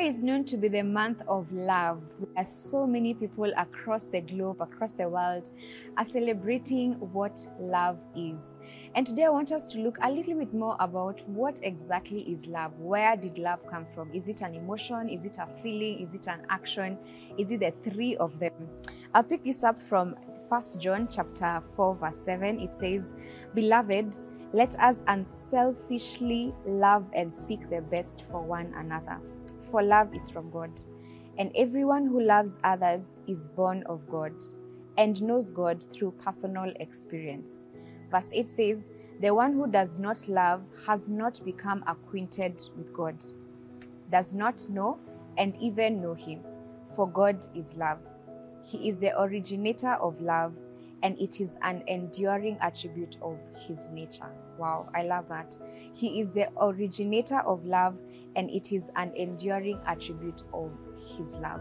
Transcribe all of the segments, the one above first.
February is known to be the month of love, where so many people across the globe, across the world, are celebrating what love is. And today I want us to look a little bit more about what exactly is love. Where did love come from? Is it an emotion? Is it a feeling? Is it an action? Is it the three of them? I'll pick this up from 1 John chapter 4 verse 7. It says, "Beloved, let us unselfishly love and seek the best for one another." For love is from God. And everyone who loves others is born of God and knows God through personal experience. Verse 8 says, The one who does not love has not become acquainted with God, does not know and even know Him, for God is love. He is the originator of love and it is an enduring attribute of his nature. Wow, I love that. He is the originator of love and it is an enduring attribute of his love.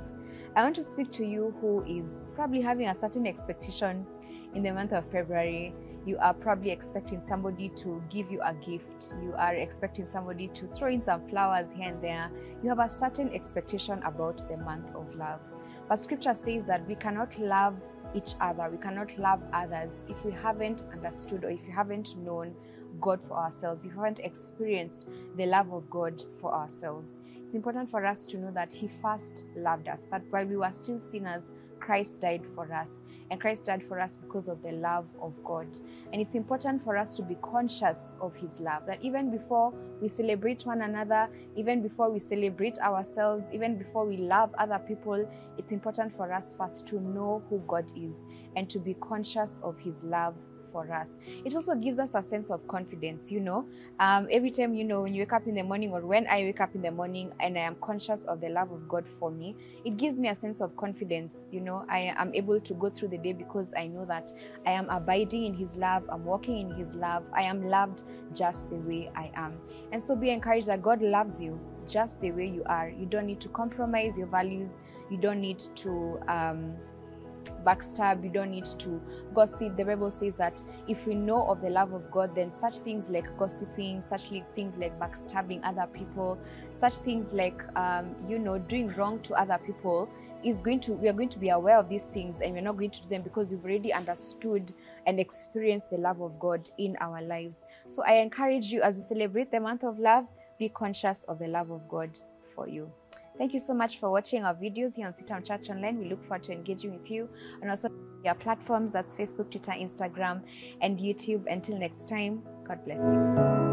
I want to speak to you who is probably having a certain expectation in the month of February. You are probably expecting somebody to give you a gift. You are expecting somebody to throw in some flowers here and there. You have a certain expectation about the month of love. But scripture says that we cannot love each other. We cannot love others if we haven't understood or if we haven't known God for ourselves, if we haven't experienced the love of God for ourselves. It's important for us to know that He first loved us, that while we were still sinners, Christ died for us. And Christ died for us because of the love of God. And it's important for us to be conscious of His love. That even before we celebrate one another, even before we celebrate ourselves, even before we love other people, it's important for us first to know who God is and to be conscious of His love for us. It also gives us a sense of confidence, you know. Um, every time, you know, when you wake up in the morning or when I wake up in the morning and I am conscious of the love of God for me, it gives me a sense of confidence, you know. I am able to go through the day because I know that I am abiding in His love, I'm walking in His love, I am loved just the way I am. And so be encouraged that God loves you just the way you are. You don't need to compromise your values, you don't need to. Um, backstab, you don't need to gossip. The Bible says that if we know of the love of God, then such things like gossiping, such things like backstabbing other people, such things like, um, you know, doing wrong to other people is going to, we are going to be aware of these things and we're not going to do them because we've already understood and experienced the love of God in our lives. So I encourage you as you celebrate the month of love, be conscious of the love of God for you. Thank you so much for watching our videos here on CITAM Church Online. We look forward to engaging with you on our social platforms that's Facebook, Twitter, Instagram, and YouTube. Until next time, God bless you.